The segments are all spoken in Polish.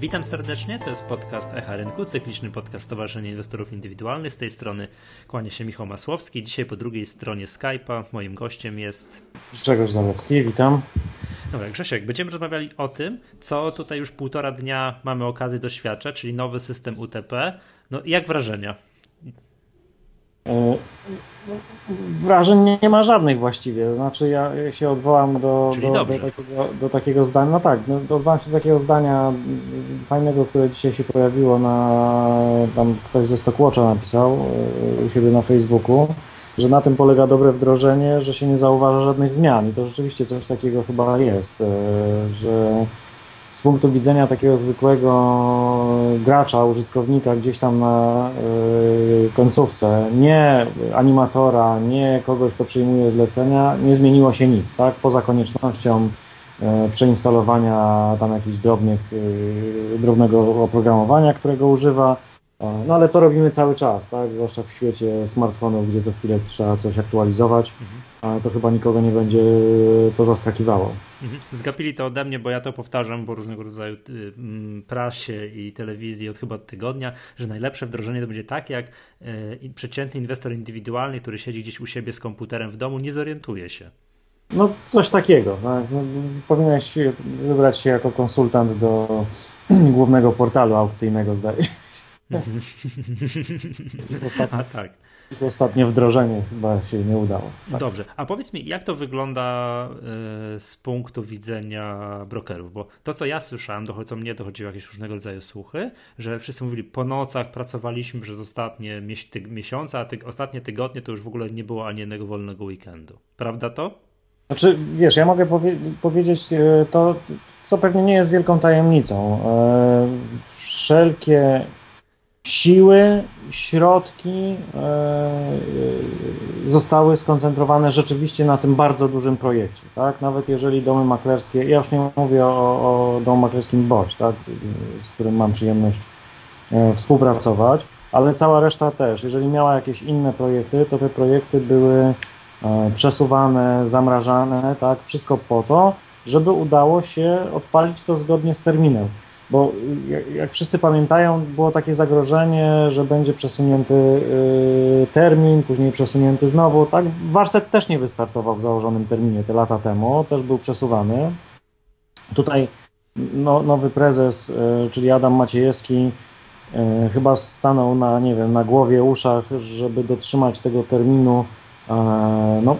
Witam serdecznie, to jest podcast Echa Rynku, cykliczny podcast Stowarzyszenia Inwestorów Indywidualnych. Z tej strony kłania się Michał Masłowski. Dzisiaj po drugiej stronie Skype'a moim gościem jest... Grzegorz Zalewski, witam. Dobra, Grzesiek, będziemy rozmawiali o tym, co tutaj już półtora dnia mamy okazję doświadczać, czyli nowy system UTP. No jak wrażenia? Wrażeń nie ma żadnych właściwie. Znaczy ja się odwołam do, do, do, takiego, do takiego zdania. No tak, no, odwołam się do takiego zdania fajnego, które dzisiaj się pojawiło na tam ktoś ze Stockwatcha napisał e, u siebie na Facebooku, że na tym polega dobre wdrożenie, że się nie zauważa żadnych zmian. I to rzeczywiście coś takiego chyba jest, e, że z punktu widzenia takiego zwykłego gracza, użytkownika gdzieś tam na yy, końcówce, nie animatora, nie kogoś, kto przyjmuje zlecenia, nie zmieniło się nic, tak? Poza koniecznością yy, przeinstalowania tam jakichś drobnych, yy, drobnego oprogramowania, którego używa. No ale to robimy cały czas, tak? Zwłaszcza w świecie smartfonów, gdzie co chwilę trzeba coś aktualizować. Mhm to chyba nikogo nie będzie to zaskakiwało. Mhm. Zgapili to ode mnie, bo ja to powtarzam po różnego rodzaju y, mm, prasie i telewizji od chyba tygodnia, że najlepsze wdrożenie to będzie takie, jak y, przeciętny inwestor indywidualny, który siedzi gdzieś u siebie z komputerem w domu, nie zorientuje się. No coś takiego. Tak? No, powinieneś wybrać się jako konsultant do głównego portalu aukcyjnego, zdaje się. Mhm. A tak ostatnie wdrożenie chyba się nie udało. Tak. Dobrze, a powiedz mi, jak to wygląda y, z punktu widzenia brokerów? Bo to, co ja słyszałem, dochodzą mnie, dochodziły jakieś różnego rodzaju słuchy, że wszyscy mówili, po nocach pracowaliśmy przez ostatnie miesiące, a ty ostatnie tygodnie to już w ogóle nie było ani jednego wolnego weekendu. Prawda to? Znaczy, wiesz, ja mogę powie powiedzieć y, to, co pewnie nie jest wielką tajemnicą. Y, wszelkie siły, środki e, e, zostały skoncentrowane rzeczywiście na tym bardzo dużym projekcie. Tak? Nawet jeżeli domy maklerskie, ja już nie mówię o, o domu maklerskim Boć, tak? z którym mam przyjemność e, współpracować, ale cała reszta też. Jeżeli miała jakieś inne projekty, to te projekty były przesuwane, zamrażane, tak? wszystko po to, żeby udało się odpalić to zgodnie z terminem. Bo jak wszyscy pamiętają, było takie zagrożenie, że będzie przesunięty y, termin, później przesunięty znowu. Tak, Warset też nie wystartował w założonym terminie te lata temu, też był przesuwany. Tutaj no, nowy prezes, y, czyli Adam Maciejewski, y, chyba stanął na, nie wiem, na głowie, uszach, żeby dotrzymać tego terminu, no,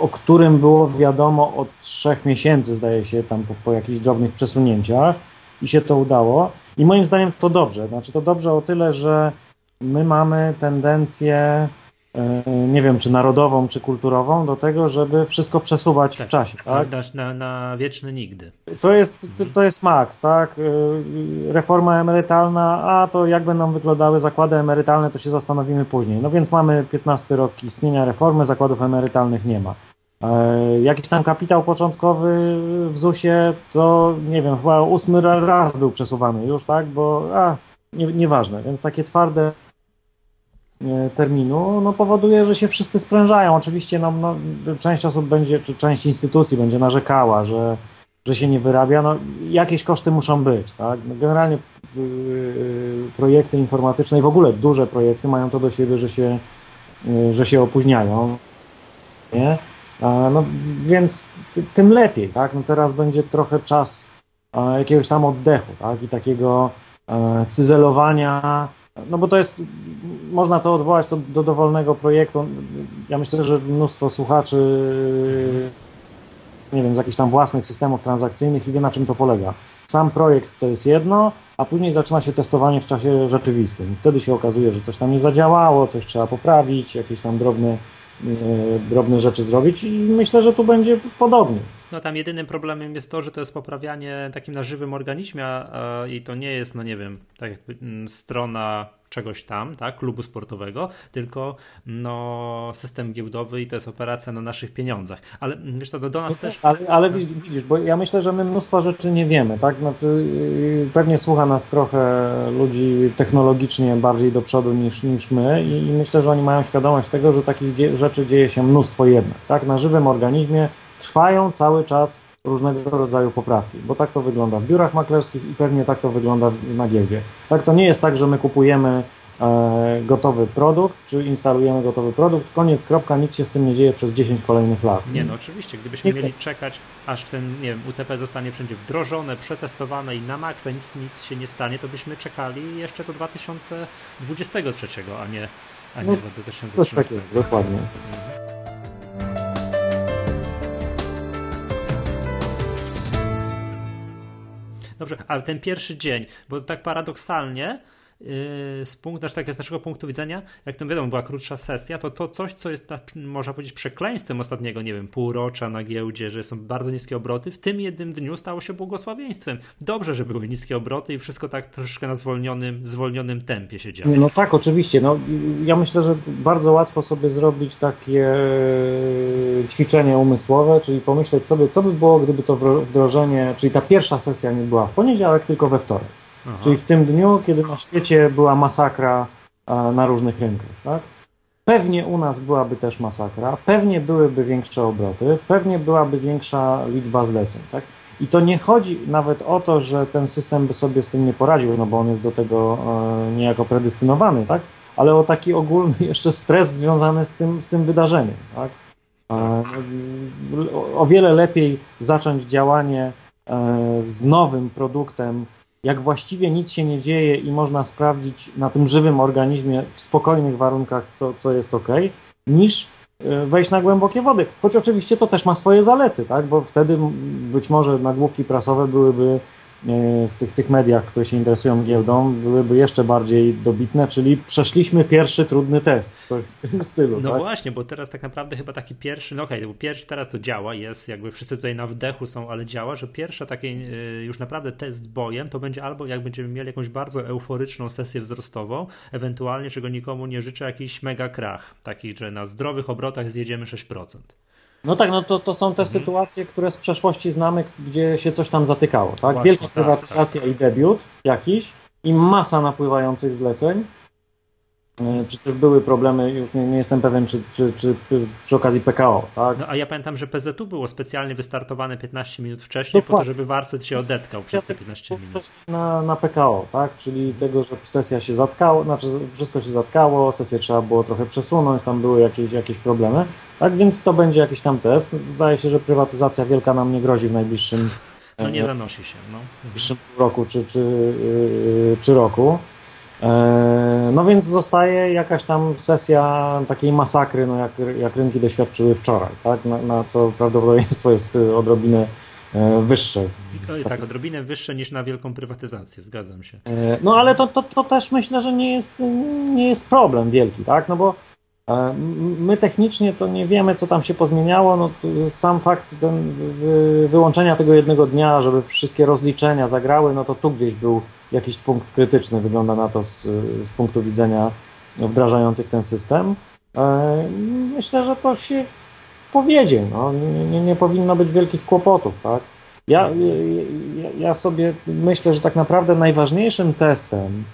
o którym było wiadomo od trzech miesięcy, zdaje się, tam po, po jakichś drobnych przesunięciach i się to udało. I moim zdaniem to dobrze. Znaczy to dobrze o tyle, że my mamy tendencję, e, nie wiem, czy narodową, czy kulturową, do tego, żeby wszystko przesuwać tak, w czasie. Tak? Na, na wieczny nigdy. To jest, to jest maks, tak? E, reforma emerytalna, a to jak będą wyglądały zakłady emerytalne, to się zastanowimy później. No więc mamy 15 rok istnienia reformy, zakładów emerytalnych nie ma. E, jakiś tam kapitał początkowy w ZUS-ie, to nie wiem, chyba ósmy raz był przesuwany już, tak? Bo a, nie, nieważne, więc takie twarde e, terminu no, powoduje, że się wszyscy sprężają. Oczywiście no, no, część osób będzie, czy część instytucji będzie narzekała, że, że się nie wyrabia. No, jakieś koszty muszą być. Tak? No, generalnie yy, projekty informatyczne i w ogóle duże projekty mają to do siebie, że się, yy, że się opóźniają. Nie? No, więc tym lepiej, tak? No teraz będzie trochę czas jakiegoś tam oddechu, tak? I takiego cyzelowania, no bo to jest, można to odwołać do, do dowolnego projektu. Ja myślę, że mnóstwo słuchaczy, nie wiem, z jakichś tam własnych systemów transakcyjnych i wie na czym to polega. Sam projekt to jest jedno, a później zaczyna się testowanie w czasie rzeczywistym. Wtedy się okazuje, że coś tam nie zadziałało, coś trzeba poprawić, jakieś tam drobne E, drobne rzeczy zrobić i myślę, że tu będzie podobnie. No tam jedynym problemem jest to, że to jest poprawianie takim na żywym organizmie a, i to nie jest, no nie wiem, tak jakby mm, strona czegoś tam, tak, klubu sportowego, tylko no, system giełdowy i to jest operacja na naszych pieniądzach. Ale mm, wiesz to do nas też... Ale, ale widzisz, bo ja myślę, że my mnóstwo rzeczy nie wiemy, tak? Znaczy, pewnie słucha nas trochę ludzi technologicznie bardziej do przodu niż, niż my i, i myślę, że oni mają świadomość tego, że takich rzeczy dzieje się mnóstwo jednak, tak? Na żywym organizmie trwają cały czas różnego rodzaju poprawki, bo tak to wygląda w biurach maklerskich i pewnie tak to wygląda na giełdzie. Tak, to nie jest tak, że my kupujemy e, gotowy produkt, czy instalujemy gotowy produkt, koniec, kropka, nic się z tym nie dzieje przez 10 kolejnych lat. Nie no, oczywiście, gdybyśmy mieli czekać, aż ten, nie wiem, UTP zostanie wszędzie wdrożone, przetestowane i na maksa nic, nic się nie stanie, to byśmy czekali jeszcze do 2023, a nie, a nie no, do 2013. Tak dokładnie. Mhm. Dobrze, ale ten pierwszy dzień, bo tak paradoksalnie, z punktu, znaczy tak z naszego punktu widzenia, jak to wiadomo, była krótsza sesja, to to coś, co jest, tak, można powiedzieć, przekleństwem ostatniego, nie wiem, półrocza na giełdzie, że są bardzo niskie obroty, w tym jednym dniu stało się błogosławieństwem. Dobrze, że były niskie obroty i wszystko tak troszeczkę na zwolnionym, zwolnionym tempie się działo. No tak, oczywiście. No, ja myślę, że bardzo łatwo sobie zrobić takie ćwiczenie umysłowe, czyli pomyśleć sobie, co by było, gdyby to wdrożenie, czyli ta pierwsza sesja nie była w poniedziałek, tylko we wtorek. Aha. Czyli w tym dniu, kiedy na świecie była masakra na różnych rynkach. Tak? Pewnie u nas byłaby też masakra, pewnie byłyby większe obroty, pewnie byłaby większa liczba zleceń. Tak? I to nie chodzi nawet o to, że ten system by sobie z tym nie poradził, no bo on jest do tego e, niejako predestynowany, tak? ale o taki ogólny jeszcze stres związany z tym, z tym wydarzeniem. Tak? E, o wiele lepiej zacząć działanie e, z nowym produktem, jak właściwie nic się nie dzieje i można sprawdzić na tym żywym organizmie w spokojnych warunkach, co, co jest ok, niż e, wejść na głębokie wody. Choć oczywiście to też ma swoje zalety, tak? bo wtedy być może nagłówki prasowe byłyby w tych, tych mediach, które się interesują giełdą, byłyby jeszcze bardziej dobitne, czyli przeszliśmy pierwszy trudny test, coś w tym stylu. No tak? właśnie, bo teraz tak naprawdę chyba taki pierwszy, no okej, okay, pierwszy teraz to działa, jest jakby wszyscy tutaj na wdechu są, ale działa, że pierwszy taki e, już naprawdę test bojem to będzie albo jak będziemy mieli jakąś bardzo euforyczną sesję wzrostową, ewentualnie, czego nikomu nie życzę, jakiś mega krach, taki, że na zdrowych obrotach zjedziemy 6%. No tak, no to, to są te mhm. sytuacje, które z przeszłości znamy, gdzie się coś tam zatykało. Tak? Właśnie, Wielka tak, prywatyzacja tak. i debiut jakiś i masa napływających zleceń. E, przecież były problemy, już nie, nie jestem pewien, czy, czy, czy, przy okazji PKO. Tak? No a ja pamiętam, że PZU było specjalnie wystartowane 15 minut wcześniej, Dokładnie. po to, żeby Warset się odetkał przez te 15 minut. Na, na PKO, tak? czyli tego, że sesja się zatkało, znaczy wszystko się zatkało, sesję trzeba było trochę przesunąć, tam były jakieś, jakieś problemy. Tak więc to będzie jakiś tam test. Zdaje się, że prywatyzacja wielka nam nie grozi w najbliższym. No nie zanosi się. No. W najbliższym roku czy, czy, yy, czy roku. E, no więc zostaje jakaś tam sesja takiej masakry, no jak, jak rynki doświadczyły wczoraj, tak? na, na co prawdopodobieństwo jest odrobinę e, wyższe. I tak, odrobinę wyższe niż na wielką prywatyzację, zgadzam się. E, no ale to, to, to też myślę, że nie jest, nie jest problem wielki, tak? No bo My technicznie to nie wiemy, co tam się pozmieniało. No, sam fakt wyłączenia tego jednego dnia, żeby wszystkie rozliczenia zagrały, no to tu gdzieś był jakiś punkt krytyczny, wygląda na to z, z punktu widzenia wdrażających ten system. E, myślę, że to się powiedzie. No. Nie, nie powinno być wielkich kłopotów. Tak? Ja, ja, ja sobie myślę, że tak naprawdę najważniejszym testem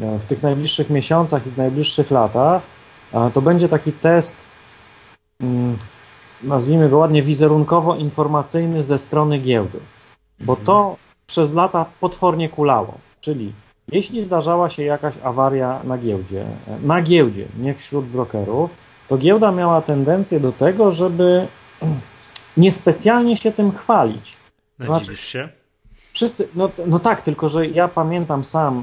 e, w tych najbliższych miesiącach i w najbliższych latach to będzie taki test, mm, nazwijmy go ładnie, wizerunkowo-informacyjny ze strony giełdy, bo to przez lata potwornie kulało. Czyli jeśli zdarzała się jakaś awaria na giełdzie, na giełdzie, nie wśród brokerów, to giełda miała tendencję do tego, żeby niespecjalnie się tym chwalić. Znaczy, się? Wszyscy, no, no tak, tylko że ja pamiętam sam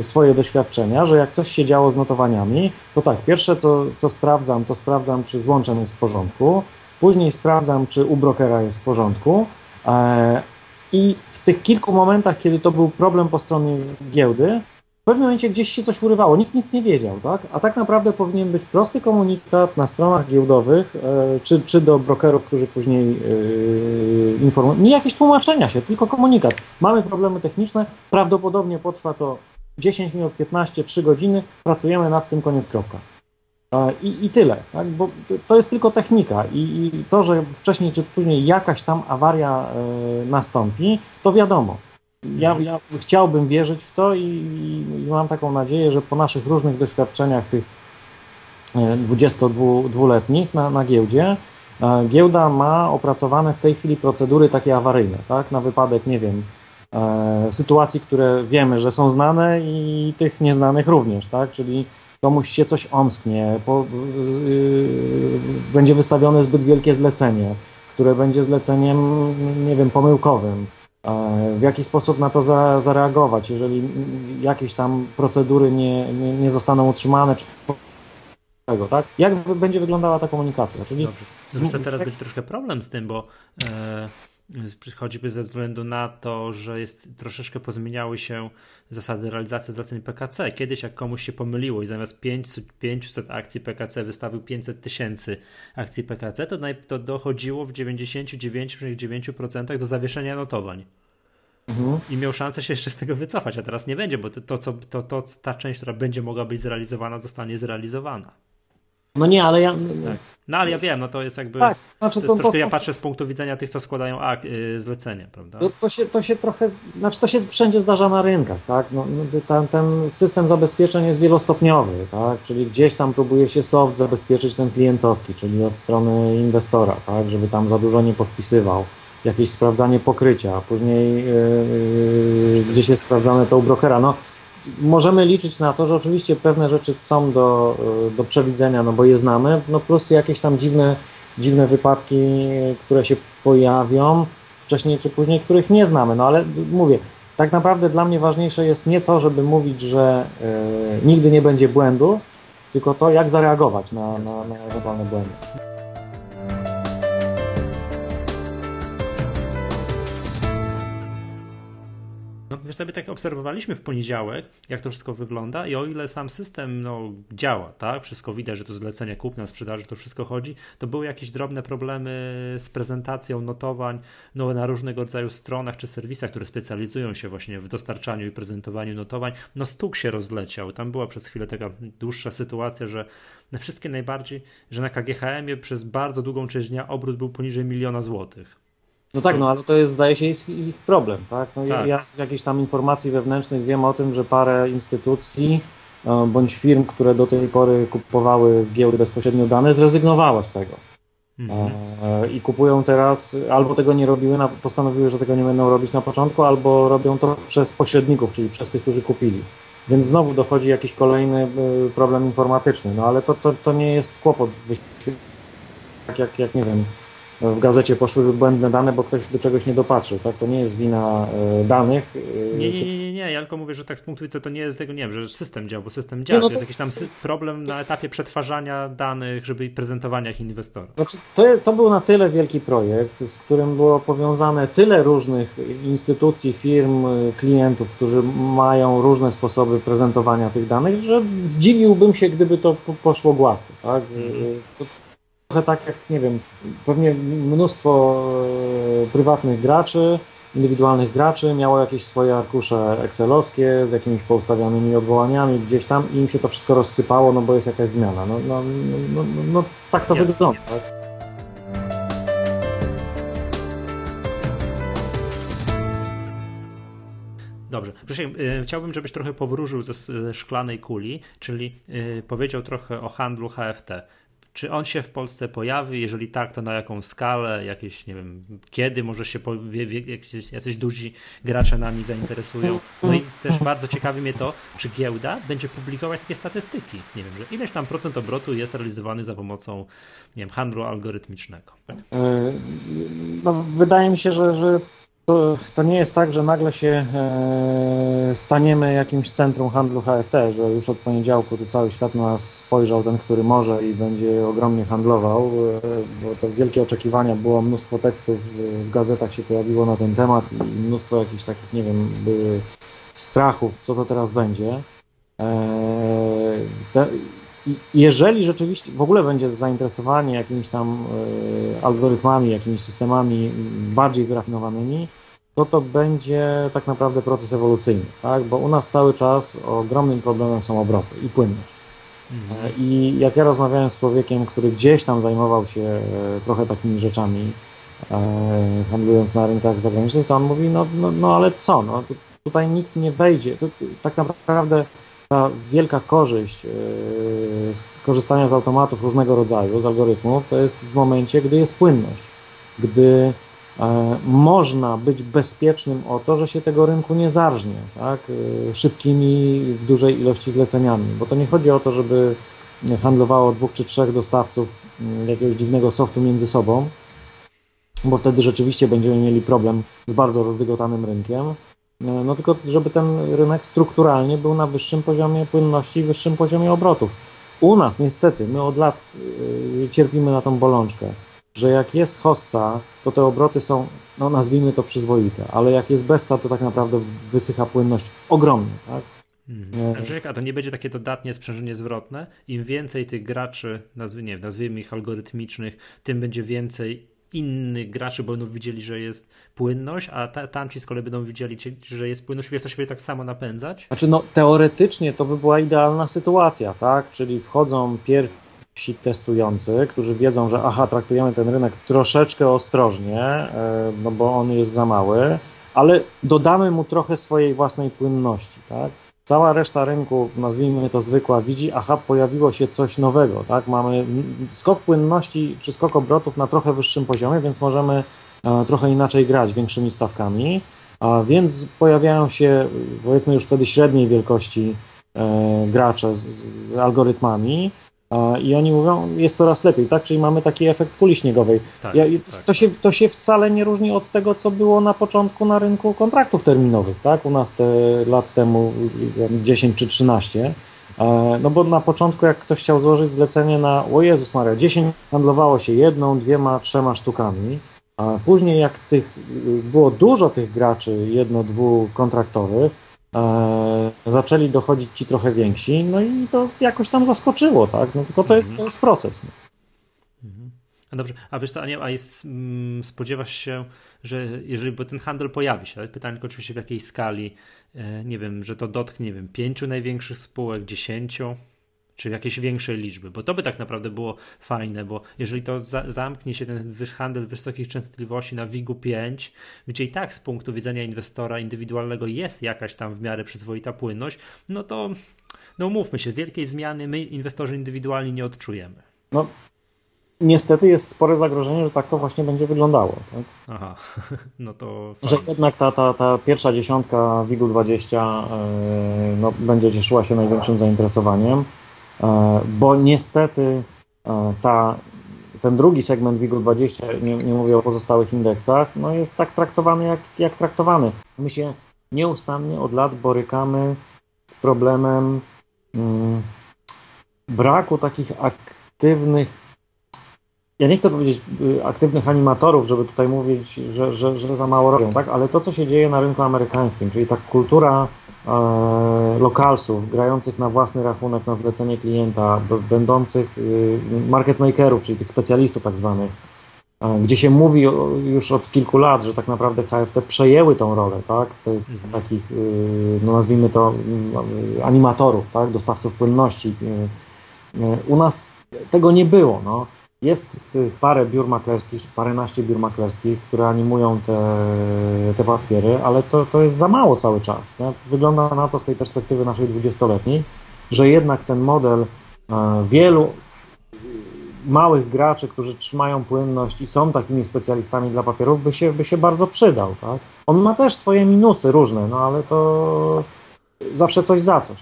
e, swoje doświadczenia, że jak coś się działo z notowaniami, to tak, pierwsze co, co sprawdzam, to sprawdzam, czy z łączem jest w porządku, później sprawdzam, czy u brokera jest w porządku e, i w tych kilku momentach, kiedy to był problem po stronie giełdy, w pewnym momencie gdzieś się coś urywało, nikt nic nie wiedział, tak? A tak naprawdę powinien być prosty komunikat na stronach giełdowych, e, czy, czy do brokerów, którzy później yy, informują. Nie jakieś tłumaczenia się, tylko komunikat. Mamy problemy techniczne, prawdopodobnie potrwa to 10 minut, 15, 3 godziny, pracujemy nad tym, koniec kropka. E, I, I tyle, tak? bo to jest tylko technika I, i to, że wcześniej czy później jakaś tam awaria y, nastąpi, to wiadomo. Ja, ja chciałbym wierzyć w to i, i, mam taką nadzieję, że po naszych różnych doświadczeniach tych 22-letnich e, na, na giełdzie, Giełda ma opracowane w tej chwili procedury takie awaryjne, tak, na wypadek, nie wiem, sytuacji, które wiemy, że są znane i tych nieznanych również, tak, czyli komuś się coś omsknie, po, yy, będzie wystawione zbyt wielkie zlecenie, które będzie zleceniem, nie wiem, pomyłkowym. W jaki sposób na to za, zareagować, jeżeli jakieś tam procedury nie, nie, nie zostaną utrzymane, czy tego, tak? Jak będzie wyglądała ta komunikacja? Czyli Dobrze. teraz być troszkę problem z tym, bo e, choćby ze względu na to, że jest, troszeczkę pozmieniały się zasady realizacji zleceń PKC. Kiedyś jak komuś się pomyliło i zamiast 500, 500 akcji PKC wystawił 500 tysięcy akcji PKC, to, to dochodziło w 99,9% do zawieszenia notowań. Mhm. I miał szansę się jeszcze z tego wycofać, a teraz nie będzie, bo to, to, co, to, to, ta część, która będzie mogła być zrealizowana, zostanie zrealizowana. No nie, ale ja. Tak. No ale ja wiem, no to jest jakby. Tak, znaczy to, to, troszkę, to ja patrzę z punktu widzenia tych, co składają ak- yy, zlecenie, prawda? To, to, się, to się trochę. Znaczy to się wszędzie zdarza na rynkach, tak? No, no ten, ten system zabezpieczeń jest wielostopniowy, tak? Czyli gdzieś tam próbuje się soft zabezpieczyć ten klientowski, czyli od strony inwestora, tak? Żeby tam za dużo nie podpisywał. Jakieś sprawdzanie pokrycia, później yy, gdzieś jest sprawdzane to u brokera. No, możemy liczyć na to, że oczywiście pewne rzeczy są do, e, do przewidzenia, no bo je znamy, no plus jakieś tam dziwne, dziwne wypadki, które się pojawią wcześniej czy później, których nie znamy, no ale mówię, tak naprawdę dla mnie ważniejsze jest nie to, żeby mówić, że y, nigdy nie będzie błędu, tylko to, jak zareagować na, na, na ewentualne błędy. Sobie tak obserwowaliśmy w poniedziałek, jak to wszystko wygląda i o ile sam system no, działa, tak, wszystko widać, że to zlecenie kupna, sprzedaży, to wszystko chodzi, to były jakieś drobne problemy z prezentacją notowań no, na różnego rodzaju stronach czy serwisach, które specjalizują się właśnie w dostarczaniu i prezentowaniu notowań. No stuk się rozleciał. Tam była przez chwilę taka dłuższa sytuacja, że na wszystkie najbardziej, że na KGHM-ie przez bardzo długą część dnia obrót był poniżej miliona złotych. No tak, no ale to jest, zdaje się, ich problem, tak? No tak. Ja z jakichś tam informacji wewnętrznych wiem o tym, że parę instytucji e, bądź firm, które do tej pory kupowały z giełdy bezpośrednio dane, zrezygnowało z tego. Mhm. E, I kupują teraz, albo tego nie robiły, postanowiły, że tego nie będą robić na początku, albo robią to przez pośredników, czyli przez tych, którzy kupili. Więc znowu dochodzi jakiś kolejny e, problem informatyczny. No ale to, to, to nie jest kłopot. Tak jak, jak nie wiem, w gazecie poszły błędne dane, bo ktoś do czegoś nie dopatrzył, tak? To nie jest wina e, danych. E, nie, nie, nie, nie, ja tylko mówię, że tak z punktu widzenia to nie jest tego, nie wiem, że system działa, bo system działa, no to jest jakiś tam problem na etapie przetwarzania danych, żeby i prezentowania ich inwestorom. Znaczy, to, jest, to był na tyle wielki projekt, z którym było powiązane tyle różnych instytucji, firm, klientów, którzy mają różne sposoby prezentowania tych danych, że zdziwiłbym się, gdyby to poszło gładko, tak? Mhm. To, trochę tak jak, nie wiem, pewnie mnóstwo e, prywatnych graczy, indywidualnych graczy miało jakieś swoje arkusze excelowskie z jakimiś poustawianymi odwołaniami gdzieś tam i im się to wszystko rozsypało, no bo jest jakaś zmiana. No, no, no, no, no tak to Jasne. wygląda. Tak? Dobrze. Grzesiek, chciałbym, żebyś trochę powróżył ze szklanej kuli, czyli e, powiedział trochę o handlu HFT. Czy on się w Polsce pojawi? Jeżeli tak, to na jaką skalę? Jakieś, nie wiem, kiedy może się jakieś, jacyś duzi gracze nami zainteresują? No i też bardzo ciekawi mnie to, czy giełda będzie publikować takie statystyki. Nie wiem, że ileś tam procent obrotu jest realizowany za pomocą, nie wiem, handlu algorytmicznego. Tak? E, no, wydaje mi się, że, że to, to nie jest tak, że nagle się e, staniemy jakimś centrum handlu HFT, że już od poniedziałku tu cały świat na nas spojrzał, ten, który może i będzie ogromnie handlował, e, bo to wielkie oczekiwania, było mnóstwo tekstów w gazetach się pojawiło na ten temat i mnóstwo jakichś takich, nie wiem, były strachów, co to teraz będzie. E, te, jeżeli rzeczywiście w ogóle będzie zainteresowanie jakimiś tam e, algorytmami, jakimiś systemami bardziej wyrafinowanymi, to to będzie tak naprawdę proces ewolucyjny, tak? bo u nas cały czas ogromnym problemem są obroty i płynność. Mhm. E, I jak ja rozmawiałem z człowiekiem, który gdzieś tam zajmował się e, trochę takimi rzeczami, handlując na rynkach zagranicznych, to on mówi, no, no, no ale co, no, tutaj nikt nie wejdzie. To, tak naprawdę ta wielka korzyść z korzystania z automatów różnego rodzaju, z algorytmów, to jest w momencie, gdy jest płynność, gdy e, można być bezpiecznym o to, że się tego rynku nie zarżnie tak? E, szybkimi, w dużej ilości zleceniami, bo to nie chodzi o to, żeby handlowało dwóch czy trzech dostawców mm, jakiegoś dziwnego softu między sobą, bo wtedy rzeczywiście będziemy mieli problem z bardzo rozdygotanym rynkiem. No, no tylko, żeby ten rynek strukturalnie był na wyższym poziomie płynności i wyższym poziomie obrotów. U nas niestety, my od lat cierpimy na tą bolączkę, że jak jest hossa, to te obroty są, no nazwijmy to przyzwoite, ale jak jest bessa, to tak naprawdę wysycha płynność ogromnie, tak? Mhm. A to nie będzie takie dodatnie sprzężenie zwrotne? Im więcej tych graczy, nazwy, nie, nazwijmy ich algorytmicznych, tym będzie więcej innych graczy będą widzieli, że jest płynność, a ta, tamci z kolei będą widzieli, że jest płynność, więc to się tak samo napędzać? Znaczy, no teoretycznie to by była idealna sytuacja, tak? Czyli wchodzą pierwsi testujący, którzy wiedzą, że aha, traktujemy ten rynek troszeczkę ostrożnie, e, no bo on jest za mały, ale dodamy mu trochę swojej własnej płynności, tak? Cała reszta rynku, nazwijmy to zwykła, widzi, aha, pojawiło się coś nowego, tak? Mamy skok płynności czy skok obrotów na trochę wyższym poziomie, więc możemy e, trochę inaczej grać większymi stawkami, a więc pojawiają się, powiedzmy już wtedy średniej wielkości e, gracze z, z algorytmami, i oni mówią, jest coraz lepiej, tak? Czyli mamy taki efekt kuli śniegowej. Tak, ja, tak. To, się, to się wcale nie różni od tego, co było na początku na rynku kontraktów terminowych, tak? U nas te lat temu 10 czy 13. E, no bo na początku, jak ktoś chciał złożyć zlecenie na, o Jezus Maria, 10 handlowało się jedną, dwiema, trzema sztukami. A później, jak tych było dużo tych graczy jedno, dwu kontraktowych, e, zaczęli dochodzić ci trochę więksi, no i to jakoś tam zaskoczyło, tak? No tylko to jest, to jest proces. No. Mhm. A dobrze, a wiesz co, a, nie, a jest, mm, spodziewasz się, że jeżeli bo ten handel pojawi się, ale pytanie tylko oczywiście w jakiej skali, e, nie wiem, że to dotknie, nie wiem, pięciu największych spółek, dziesięciu, czy jakieś większej liczby, bo to by tak naprawdę było fajne, bo jeżeli to za zamknie się ten handel wysokich częstotliwości na WIG-u 5, gdzie i tak z punktu widzenia inwestora indywidualnego jest jakaś tam w miarę przyzwoita płynność, no to no mówmy się, wielkiej zmiany my inwestorzy indywidualni nie odczujemy. No niestety jest spore zagrożenie, że tak to właśnie będzie wyglądało. Tak? Aha, no to. Że jednak ta, ta, ta pierwsza dziesiątka WIG-u 20 yy, no, będzie cieszyła się największym zainteresowaniem. E, bo niestety e, ta, ten drugi segment WIG-20, nie, nie, mówię o pozostałych indeksach, no jest tak traktowany, jak, jak traktowany. My się nieustannie od lat borykamy z problemem mm, braku takich aktywnych ja nie chcę powiedzieć y, aktywnych animatorów, żeby tutaj mówić, że, że, że za mało robią, tak? ale to, co się dzieje na rynku amerykańskim, czyli ta kultura lokalsów grających na własny rachunek, na zlecenie klienta, będących y, market makerów, czyli tych specjalistów tak zwanych, e, gdzie się mówi już od kilku lat, że tak naprawdę HFT przejęły tą rolę, tak? Mhm. takich, y, no nazwijmy to, animatorów, tak? dostawców płynności. U nas tego nie było. No. Jest parę biur maklerskich, paręnaście biur maklerskich, które animują te, te papiery, ale to, to jest za mało cały czas. Nie? Wygląda na to z tej perspektywy naszej dwudziestoletniej, że jednak ten model e, wielu małych graczy, którzy trzymają płynność i są takimi specjalistami dla papierów, by się, by się bardzo przydał. Tak? On ma też swoje minusy różne, no ale to zawsze coś za coś.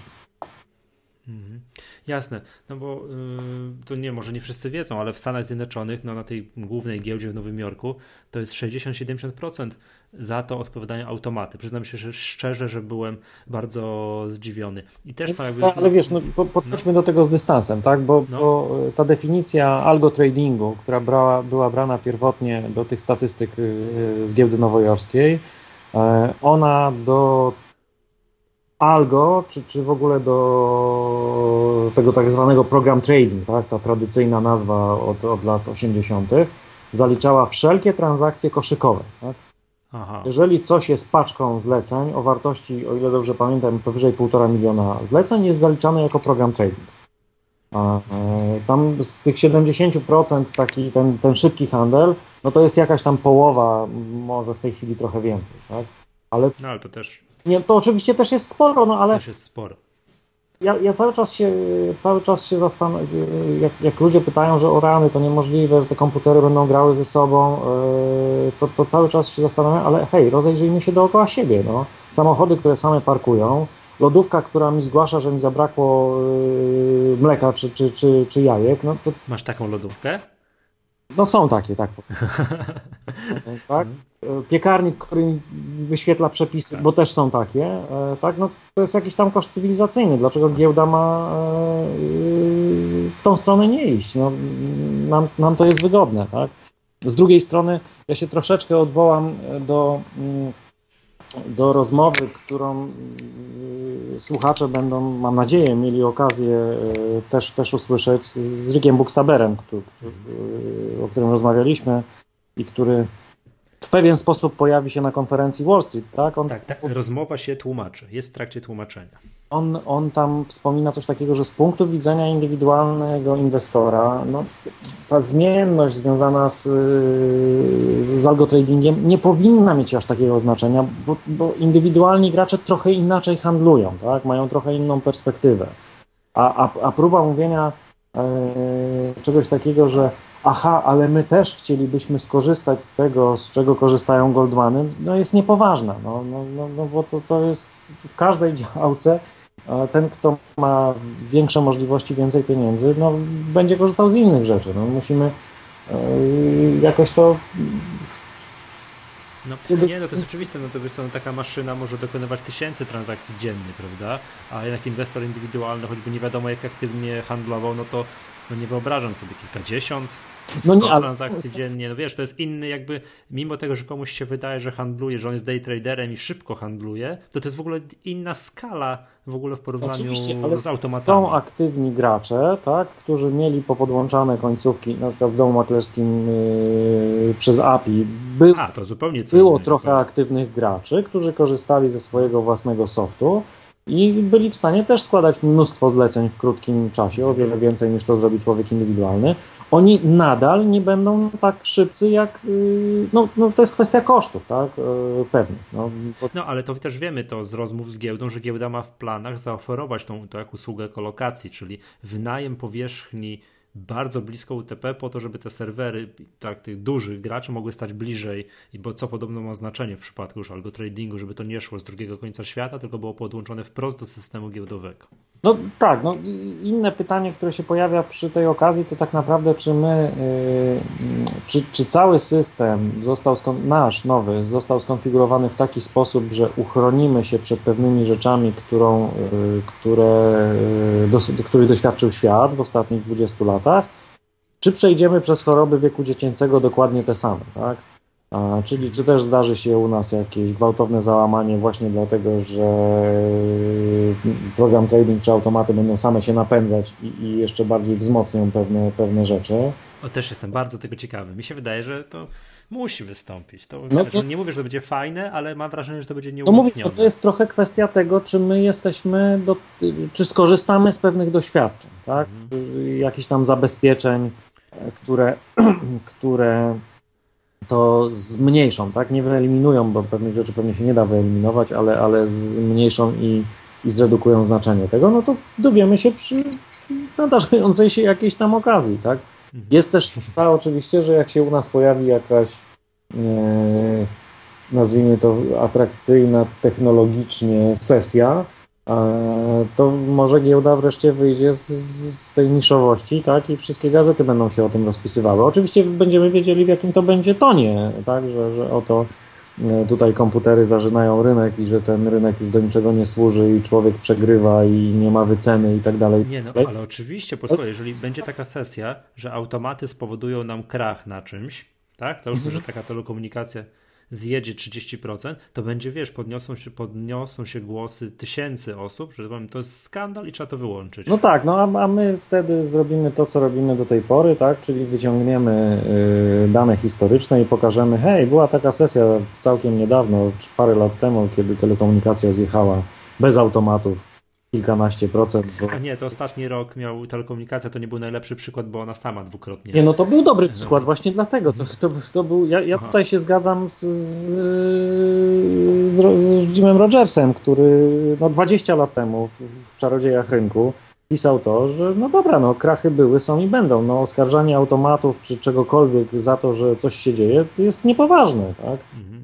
Jasne, no bo yy, to nie, może nie wszyscy wiedzą, ale w Stanach Zjednoczonych, no na tej głównej giełdzie w Nowym Jorku, to jest 60-70% za to odpowiadają automaty. Przyznam się że szczerze, że byłem bardzo zdziwiony. I też no, jakby... Ale wiesz, no, podchodźmy no. do tego z dystansem, tak? Bo, no. bo ta definicja algo tradingu, która brała, była brana pierwotnie do tych statystyk y, z giełdy nowojorskiej, ona do algo, czy, czy w ogóle do tego tak zwanego program trading, tak, ta tradycyjna nazwa od, od lat 80., zaliczała wszelkie transakcje koszykowe. Tak? Aha. Jeżeli coś jest paczką zleceń o wartości, o ile dobrze pamiętam, powyżej 1,5 miliona zleceń, jest zaliczane jako program trading. A, e, tam z tych 70% taki ten, ten szybki handel, no to jest jakaś tam połowa, może w tej chwili trochę więcej, tak? Ale, no ale to też nie, to oczywiście też jest sporo, no ale. Też jest sporo. ja, ja cały czas się, cały czas się zastanawiam, jak, jak ludzie pytają, że o rany to niemożliwe, że te komputery będą grały ze sobą, yy, to, to cały czas się zastanawiam, ale hej, rozejrzyjmy się dookoła siebie. No. Samochody, które same parkują, lodówka, która mi zgłasza, że mi zabrakło yy, mleka czy, czy, czy, czy jajek. No to... Masz taką lodówkę? No są takie, tak. tak? Piekarnik, który wyświetla przepisy, tak. bo też są takie, e, tak? No to jest jakiś tam koszt cywilizacyjny. Dlaczego giełda ma e, w tą stronę nie iść? No, nam, nam to jest wygodne, tak? Z drugiej strony ja się troszeczkę odwołam do mm, do rozmowy, którą y, słuchacze będą, mam nadzieję, mieli okazję y, też, też usłyszeć z Rikiem Buxtaberem, który, y, o którym rozmawialiśmy i który w pewien sposób pojawi się na konferencji Wall Street, tak? On... Tak, tak, rozmowa się tłumaczy, jest w trakcie tłumaczenia. On, on tam wspomina coś takiego, że z punktu widzenia indywidualnego inwestora, no, ta zmienność związana z, z algotradingiem nie powinna mieć aż takiego znaczenia, bo, bo indywidualni gracze trochę inaczej handlują, tak? mają trochę inną perspektywę. A, a, a próba mówienia e, czegoś takiego, że aha, ale my też chcielibyśmy skorzystać z tego, z czego korzystają Goldmany, no jest niepoważna, no, no, no, no bo to, to jest w każdej działce ten, kto ma większe możliwości, więcej pieniędzy, no, będzie korzystał z innych rzeczy. No, musimy e, jakoś to. No, nie, no to jest oczywiste, no to wiesz co, no, taka maszyna może dokonywać tysięcy transakcji dziennie, prawda? A jednak inwestor indywidualny, choćby nie wiadomo jak aktywnie handlował, no to no nie wyobrażam sobie kilkadziesiąt no nie, ale... transakcji dziennie, no wiesz, to jest inny jakby, mimo tego, że komuś się wydaje, że handluje, że on jest day traderem i szybko handluje, to to jest w ogóle inna skala w ogóle w porównaniu z automatami. Są aktywni gracze, tak, którzy mieli popodłączane końcówki, na przykład w domu maklerskim yy, przez API. By, A, to zupełnie co Było trochę aktywnych graczy, którzy korzystali ze swojego własnego softu i byli w stanie też składać mnóstwo zleceń w krótkim czasie, o wiele więcej niż to zrobi człowiek indywidualny. Oni nadal nie będą tak szybcy jak. Y, no, no to jest kwestia kosztów, tak? Y, pewnie. No, bo... no ale to też wiemy to z rozmów z giełdą, że giełda ma w planach zaoferować tą, tą jak usługę kolokacji, czyli wynajem powierzchni bardzo blisko UTP po to, żeby te serwery tak, tych dużych graczy mogły stać bliżej, bo co podobno ma znaczenie w przypadku już algo tradingu, żeby to nie szło z drugiego końca świata, tylko było podłączone wprost do systemu giełdowego. No tak, no inne pytanie, które się pojawia przy tej okazji, to tak naprawdę, czy my, yy, czy, czy cały system został, nasz nowy, został skonfigurowany w taki sposób, że uchronimy się przed pewnymi rzeczami, którą, yy, które, yy, których doświadczył świat w ostatnich 20 latach, czy przejdziemy przez choroby wieku dziecięcego dokładnie te same, tak? Czyli czy też zdarzy się u nas jakieś gwałtowne załamanie właśnie dlatego, że program trading czy automaty będą same się napędzać i, i jeszcze bardziej wzmocnią pewne, pewne rzeczy. O, też jestem bardzo tego ciekawy. Mi się wydaje, że to musi wystąpić. To, no, to... Nie mówię, że to będzie fajne, ale mam wrażenie, że to będzie nieuniknione. Mówię, to jest trochę kwestia tego, czy my jesteśmy, do, czy skorzystamy z pewnych doświadczeń, tak? Mhm. Jakichś tam zabezpieczeń, które, które to zmniejszą, tak? Nie wyeliminują, bo pewnych rzeczy pewnie się nie da wyeliminować, ale, ale zmniejszą i, i zredukują znaczenie tego, no to dowiemy się przy nadarzającej się jakiejś tam okazji, tak? Mhm. Jest też ta oczywiście, że jak się u nas pojawi jakaś e, nazwijmy to atrakcyjna technologicznie sesja, to może giełda wreszcie wyjdzie z, z, tej niszowości, tak, i wszystkie gazety będą się o tym rozpisywały. Oczywiście będziemy wiedzieli, w jakim to będzie tonie, tak, że, że oto e, tutaj komputery zażynają rynek i że ten rynek już do niczego nie służy i człowiek przegrywa i nie ma wyceny i tak dalej. Nie, no ale oczywiście, posłuchaj, jeżeli będzie taka sesja, że automaty spowodują nam krach na czymś, tak, to już mhm. że taka telekomunikacja zjedzie 30%, to będzie, wiesz, podniosą się, podniosą się głosy tysięcy osób, że to jest skandal i trzeba to wyłączyć. No tak, no a, a my wtedy zrobimy to, co robimy do tej pory, tak, czyli wyciągniemy y, dane historyczne i pokażemy, hej, była taka sesja całkiem niedawno, parę lat temu, kiedy telekomunikacja zjechała bez automatów kilkanaście procent. Bo... A nie, to ostatni rok miał telekomunikacja, to nie był najlepszy przykład, bo ona sama dwukrotnie. Nie, no to był dobry przykład, właśnie dlatego. To, to, to był, ja, ja tutaj się zgadzam z, z, z, z Jimem Rogersem, który no 20 lat temu w, w Czarodziejach Rynku pisał to, że no dobra, no krachy były, są i będą. No oskarżanie automatów czy czegokolwiek za to, że coś się dzieje, to jest niepoważne, tak? Mhm.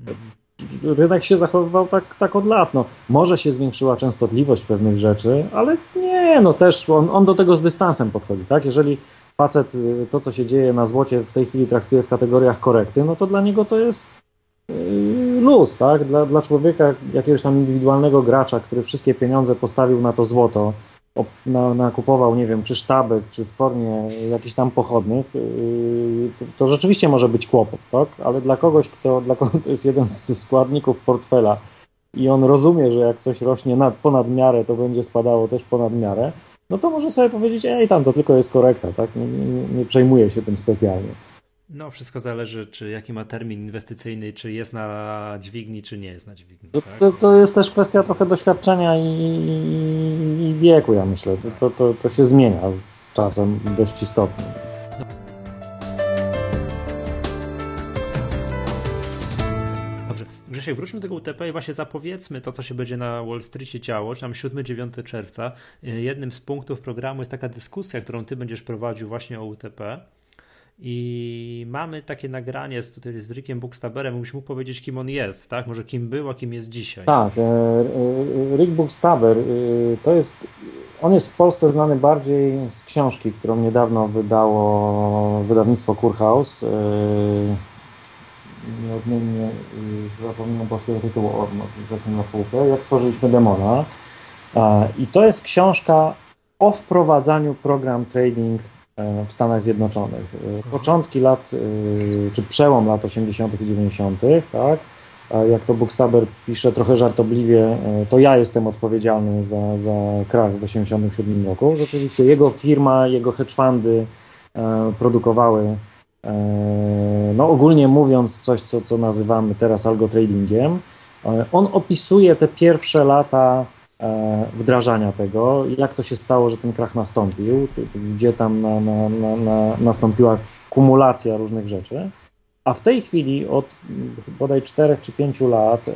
Rynek się zachowywał tak, tak od lat. No, może się zwiększyła częstotliwość pewnych rzeczy, ale nie, no też on, on do tego z dystansem podchodzi, tak? Jeżeli facet y, to, co się dzieje na złocie w tej chwili traktuje w kategoriach korekty, no to dla niego to jest y, luz, tak? Dla, dla człowieka, jakiegoś tam indywidualnego gracza, który wszystkie pieniądze postawił na to złoto, nakupował, nie wiem, czy sztabek, czy w formie jakichś tam pochodnych, yy, to, to, rzeczywiście może być kłopot, tak? Ale dla kogoś, kto, dla kogo to jest jeden z składników portfela i on rozumie, że jak coś rośnie nad, ponad miarę, to będzie spadało też ponad miarę, no to może sobie powiedzieć, ej, tam to tylko jest korekta, tak? Nie, nie, nie przejmuje się tym specjalnie. No, wszystko zależy, czy jaki ma termin inwestycyjny, czy jest na dźwigni, czy nie jest na dźwigni. To, tak? to, to jest też kwestia trochę doświadczenia i, i wieku, ja myślę. To, to, to się zmienia z czasem dość istotnie. Dobrze, Grzesiek, wróćmy do tego UTP i właśnie zapowiedzmy to, co się będzie na Wall Streetie działo, czy tam 7-9 czerwca. Jednym z punktów programu jest taka dyskusja, którą ty będziesz prowadził właśnie o UTP. I mamy takie nagranie z, tutaj z Rickiem Buxtaberem. Mógłbyś mógł powiedzieć, kim on jest, tak? Może kim był, a kim jest dzisiaj. Tak, e, e, Rick Buxtaber e, to jest, on jest w Polsce znany bardziej z książki, którą niedawno wydało wydawnictwo Kurhaus. Nieodmiennie zapomniałem polskiego tytułu, na półkę, jak stworzyliśmy demona. I to jest książka o wprowadzaniu program trading w Stanach Zjednoczonych. Początki lat, y, czy przełom lat 80. i 90., tak? Jak to Bookstaber pisze trochę żartobliwie, to ja jestem odpowiedzialny za, za krach w 87 roku. Rzeczywiście jego firma, jego hedge fundy produkowały, no ogólnie mówiąc, coś, co, co nazywamy teraz algo tradingiem. On opisuje te pierwsze lata E, wdrażania tego, jak to się stało, że ten krach nastąpił, gdzie tam na, na, na, nastąpiła kumulacja różnych rzeczy. A w tej chwili od bodaj 4 czy 5 lat e,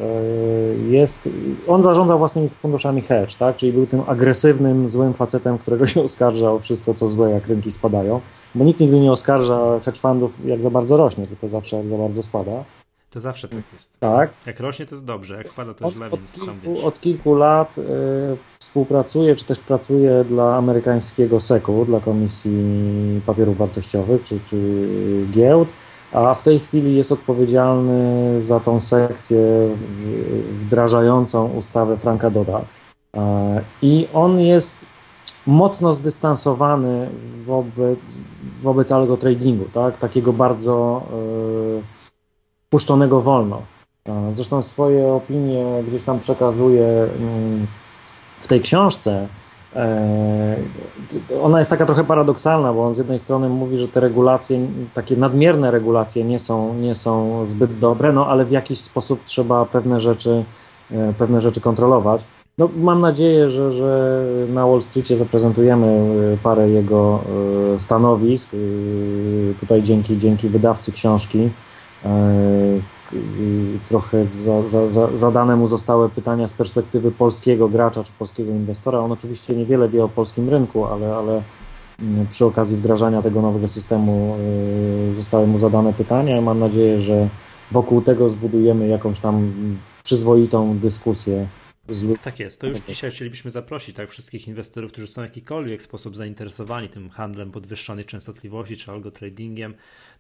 jest, on zarządza własnymi funduszami hedge, tak? czyli był tym agresywnym, złym facetem, którego się oskarża o wszystko, co złe, jak rynki spadają, bo nikt nigdy nie oskarża hedge fundów, jak za bardzo rośnie, tylko zawsze jak za bardzo spada. To zawsze tak jest. Tak. Jak rośnie, to jest dobrze, jak spada, to źle, od więc kilku, Od kilku lat y, współpracuję, czy też pracuję dla amerykańskiego SEC-u, dla Komisji Papierów Wartościowych, czy, czy giełd, a w tej chwili jest odpowiedzialny za tą sekcję wdrażającą ustawę Franka Doda. I on jest mocno zdystansowany wobec, wobec algo tradingu, tak? takiego bardzo y, puszczonego wolno. Zresztą swoje opinie gdzieś tam przekazuje mm, w tej książce. E, ona jest taka trochę paradoksalna, bo on z jednej strony mówi, że te regulacje, takie nadmierne regulacje nie są, nie są zbyt dobre, no ale w jakiś sposób trzeba pewne rzeczy, e, pewne rzeczy kontrolować. No, mam nadzieję, że, że na Wall Streetie zaprezentujemy e, parę jego stanowisk. Tutaj dzięki, dzięki wydawcy książki trochę za, za, za, zadane mu zostały pytania z perspektywy polskiego gracza czy polskiego inwestora. On oczywiście niewiele wie o polskim rynku, ale, ale mm, przy okazji wdrażania tego nowego systemu e, zostały mu zadane pytania. Mam nadzieję, że wokół tego zbudujemy jakąś tam przyzwoitą dyskusję tak jest. To już dzisiaj chcielibyśmy zaprosić tak, wszystkich inwestorów, którzy są w jakikolwiek sposób zainteresowani tym handlem podwyższonej częstotliwości czy algo tradingiem.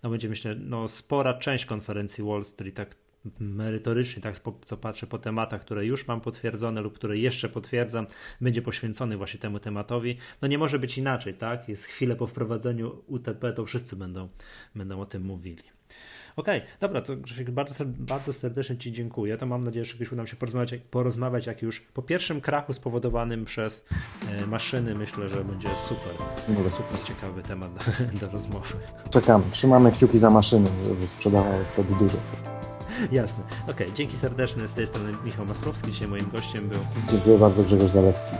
No będzie myślę, no spora część konferencji Wall Street, tak merytorycznie, tak co patrzę po tematach, które już mam potwierdzone lub które jeszcze potwierdzam, będzie poświęcony właśnie temu tematowi. No nie może być inaczej, tak? Jest chwilę po wprowadzeniu UTP, to wszyscy będą, będą o tym mówili. Okej, okay, dobra, to Grzesiek, bardzo, bardzo serdecznie Ci dziękuję. To mam nadzieję, że kiedyś uda nam się porozmawiać, porozmawiać jak już po pierwszym krachu spowodowanym przez e, maszyny. Myślę, że będzie super. Dobra. Super ciekawy temat do, do rozmowy. Czekam, trzymamy kciuki za maszyny, żeby sprzedawały wtedy dużo. Jasne. Okej, okay, dzięki serdeczne. Z tej strony Michał Maslowski. Dzisiaj moim gościem był. Dziękuję bardzo, Grzegorz Zalewski.